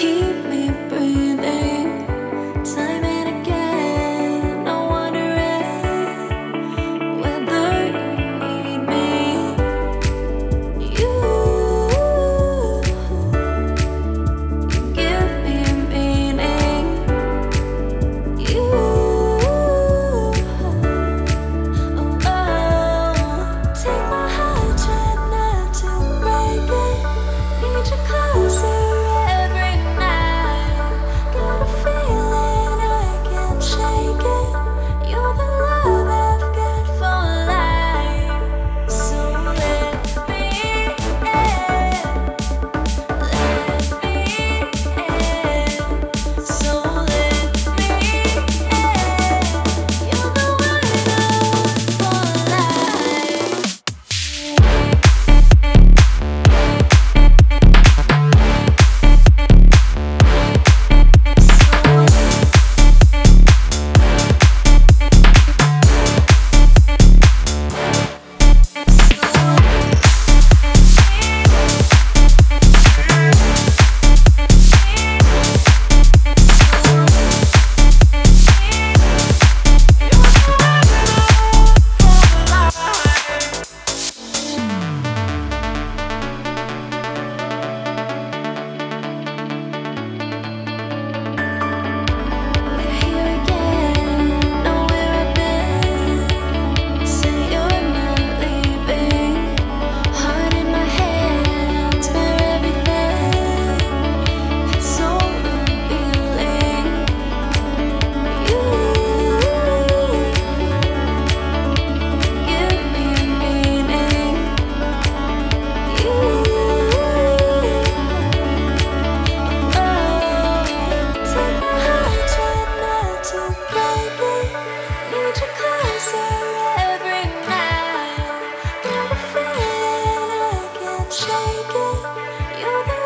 keep you're the